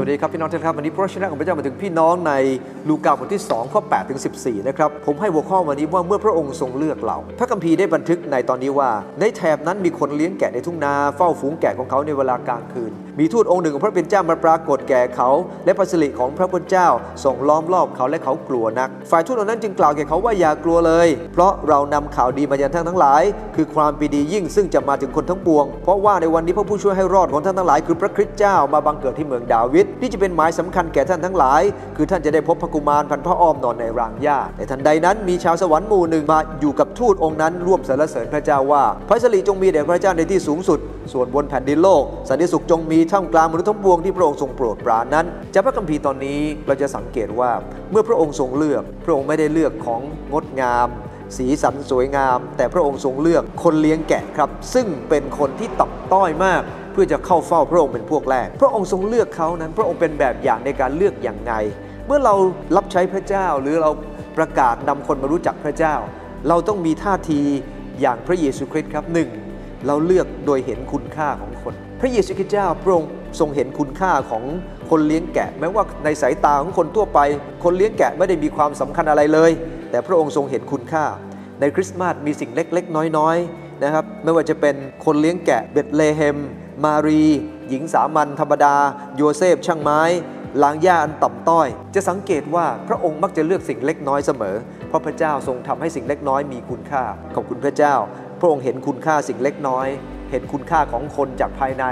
วัสดีครับพี่น้องทุกท่านครับวันนี้พระชนะของพระเจ้ามาถึงพี่น้องในลูกาบทที่2ข้อ8ถึง14นะครับผมให้หัวข้อวันนี้ว่าเมื่อพระองค์ทรงเลือกเรา พระคัมภีร์ได้บันทึกในตอนนี้ว่า ในแถบนั้นมีคนเลี้ยงแกะในทุ่งนาเฝ้าฝูงแกะของเขาในเวลากลางคืน มีทูตองค์หนึ่งของพระเป็นเจ้ามาปรากฏแก่เขา และพระสิริของพระผู้เจ้าส่งล้อมรอบเขาและเขากลัวนัก ฝ่ายทูตองค์นั้นจึงกล่าวแก่เขาว่าอย่ากลัวเลย เพราะเรานำข่าวดีมายังท่านทั้งหลาย คือความปีดียิ่งซึ่งจะมาถึงคนทั้งปวง เพราะว่าในวันนี้พระผู้ช่วยให้รอดของท่านทั้งหลาย คือพระคริสต์เจ้ามาบังเกิดที่เมืองดาวิดนี่จะเป็นหมายสำคัญแก่ท่านทั้งหลาย คือท่านจะได้พบพระกุมารพันพระอ้อมนอนในรางหญ้าในทันใดนั้นมีชาวสวรรค์หมู่หนึ่งมาอยู่กับทูตองค์นั้นร่วมสรรเสริญพระเจ้าว่า พระสิริจงมีแด่พระเจ้าในที่สูงสุด ส่วนบนแผ่นดินโลก สันติสุขจงมีท่ามกลางมนุษย์ทั้งปวงที่พระองค์ทรงโปรดปรานนั้นจากพระคัมภีร์ตอนนี้เราจะสังเกตว่าเมื่อพระองค์ทรงเลือก พระองค์ไม่ได้เลือกของงดงามสีสันสวยงาม แต่พระองค์ทรงเลือกคนเลี้ยงแกะครับ ซึ่งเป็นคนที่ต่ำต้อยมาก เพื่อจะเข้าเฝ้าพระองค์เป็นพวกแรก พระองค์ทรงเลือกเขานั้น พระองค์เป็นแบบอย่างในการเลือกอย่างไง เมื่อเรารับใช้พระเจ้าหรือเราประกาศนำคนมารู้จักพระเจ้า เราต้องมีท่าทีอย่างพระเยซูคริสต์ครับหนึ่งเราเลือกโดยเห็นคุณค่าของคน พระเยซูคริสต์เจ้าพระองค์ทรงเห็นคุณค่าของคนเลี้ยงแกะ แม้ว่าในสายตาของคนทั่วไป คนเลี้ยงแกะไม่ได้มีความสำคัญอะไรเลย แต่พระองค์ทรงเห็นคุณค่า ในคริสต์มาสมีสิ่งเล็กๆ น้อยๆนะครับไม่ว่าจะเป็นคนเลี้ยงแกะเบตเลเฮม มารี หญิงสามัญธรรมดา โยเซฟช่างไม้ล้างหญ้าอันต่ำต้อย จะสังเกตว่าพระองค์มักจะเลือกสิ่งเล็กน้อยเสมอ เพราะพระเจ้าทรงทำให้สิ่งเล็กน้อยมีคุณค่า ขอบคุณพระเจ้า พระองค์เห็นคุณค่าสิ่งเล็กน้อย เห็นคุณค่าของคนจากภายใน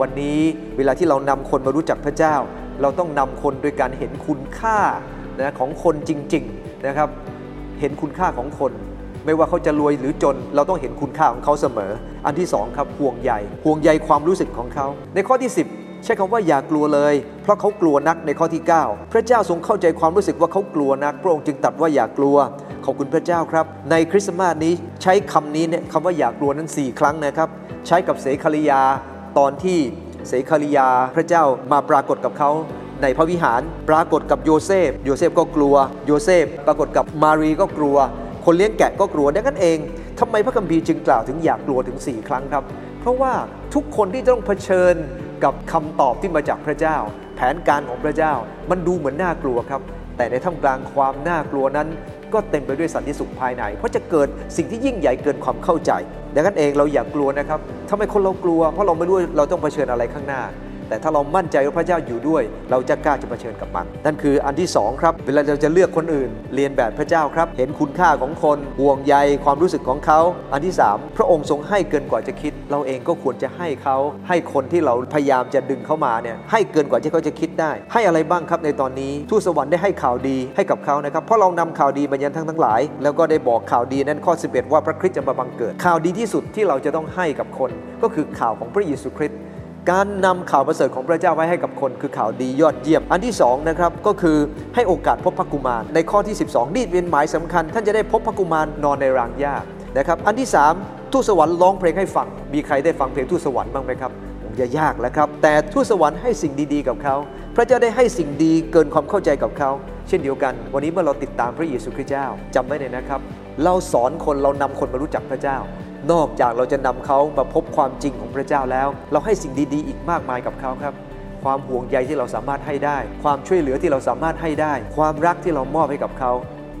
วันนี้เวลาที่เรานำคนมารู้จักพระเจ้า เราต้องนำคนโดยการเห็นคุณค่านะของคนจริงๆนะครับ เห็นคุณค่าของคน ไม่ว่าเขาจะรวยหรือจนเราต้องเห็นคุณค่าของเขาเสมอ อันที่สองครับห่วงใยห่วงใยความรู้สึกของเขา ในข้อที่ 10 ใช้คำว่าอย่ากลัวเลย เพราะเขากลัวนักในข้อที่ 9 พระเจ้าทรงเข้าใจความรู้สึกว่าเขากลัวนัก พระองค์จึงตรัสว่าอย่ากลัวขอบคุณพระเจ้าครับ ในคริสต์มาสนี้ใช้คำนี้เนี่ยคำว่าอย่ากลัวนั้น 4 ครั้งนะครับ ใช้กับเศคาริยาห์ตอนที่เศคาริยาห์พระเจ้ามาปรากฏกับเขาในพระวิหาร ปรากฏกับโยเซฟ โยเซฟก็กลัว โยเซฟ ปรากฏกับมารีย์ก็กลัว คนเลี้ยงแกะก็กลัวดังนั้นเองทำไมพระคัมภีร์จึงกล่าวถึงอยากกลัวถึง 4 ครั้งครับ เพราะว่าทุกคนที่ต้องเผชิญกับคำตอบที่มาจากพระเจ้า แผนการของพระเจ้า มันดูเหมือนน่ากลัวครับ แต่ในท่ามกลางความน่ากลัวนั้น ก็เต็มไปด้วยสันติสุขภายใน เพราะจะเกิดสิ่งที่ยิ่งใหญ่เกินความเข้าใจดังนั้นเองเราอย่ากกลัวนะครับทำไมคนเรากลัว เพราะเราไม่รู้เราต้องเผชิญอะไรข้างหน้า แต่ถ้าเรามั่นใจว่าพระเจ้าอยู่ด้วย เราจะกล้าจะเผชิญกับมัน นั่นคืออันที่สองครับ เวลาเราจะเลือกคนอื่น เรียนแบบพระเจ้าครับ เห็นคุณค่าของคนห่วงใยความรู้สึกของเขา อันที่ 3 พระองค์ทรงให้เกินกว่าจะคิด เราเองก็ควรจะให้เขา ให้คนที่เราพยายามจะดึงเข้ามาเนี่ยให้เกินกว่าที่เขาจะคิดได้ ให้อะไรบ้างครับในตอนนี้ทูตสวรรค์ได้ให้ข่าวดีให้กับเขานะครับเพราะเรานำข่าวดีมายันทั้งทั้งหลาย แล้วก็ได้บอกข่าวดีนั้นข้อ 11 ว่าพระคริสต์จะมาบังเกิดข่าวดีที่สุดที่เราจะต้องให้กับคน ก็คือข่าวของพระเยซูคริสต์ การนำข่าวประเสริฐของพระเจ้าไว้ให้กับคน คือข่าวดียอดเยี่ยม อันที่2นะครับก็คือให้โอกาสพบพระกุมาร ในข้อที่ 12 นี่เป็นหมายสำคัญ ท่านจะได้พบพระกุมารนอนในรางหญ้านะครับอันที่ 3 ทูตสวรรค์ร้องเพลงให้ฟัง มีใครได้ฟังเพลงทูตสวรรค์บ้างไหมครับคงจะยากแล้วครับ แต่ทูตสวรรค์ให้สิ่งดีๆกับเขา พระเจ้าได้ให้สิ่งดีเกินความเข้าใจกับเขา เช่นเดียวกัน วันนี้เมื่อเราติดตามพระเยซูคริสต์เจ้าจำไว้เลยนะครับ เราสอนคนเรานำคนมารู้จักพระเจ้า นอกจากเราจะนำเขามาพบความจริงของพระเจ้าแล้ว เราให้สิ่งดีๆ อีกมากมายกับเขาครับ ความห่วงใยที่เราสามารถให้ได้ ความช่วยเหลือที่เราสามารถให้ได้ ความรักที่เรามอบให้กับเขา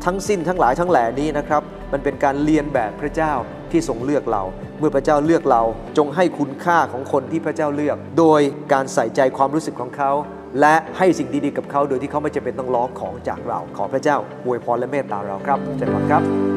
ทั้งสิ้นทั้งหลายทั้งแหล่นี้นะครับ มันเป็นการเรียนแบบพระเจ้าที่ทรงเลือกเรา เมื่อพระเจ้าเลือกเราจงให้คุณค่าของคนที่พระเจ้าเลือก โดยการใส่ใจความรู้สึกของเขา และให้สิ่งดีๆกับเขา โดยที่เขาไม่จำเป็นต้องร้องของจากเรา ขอพระเจ้าอวยพรและเมตตาเราครับเจริญพรครับ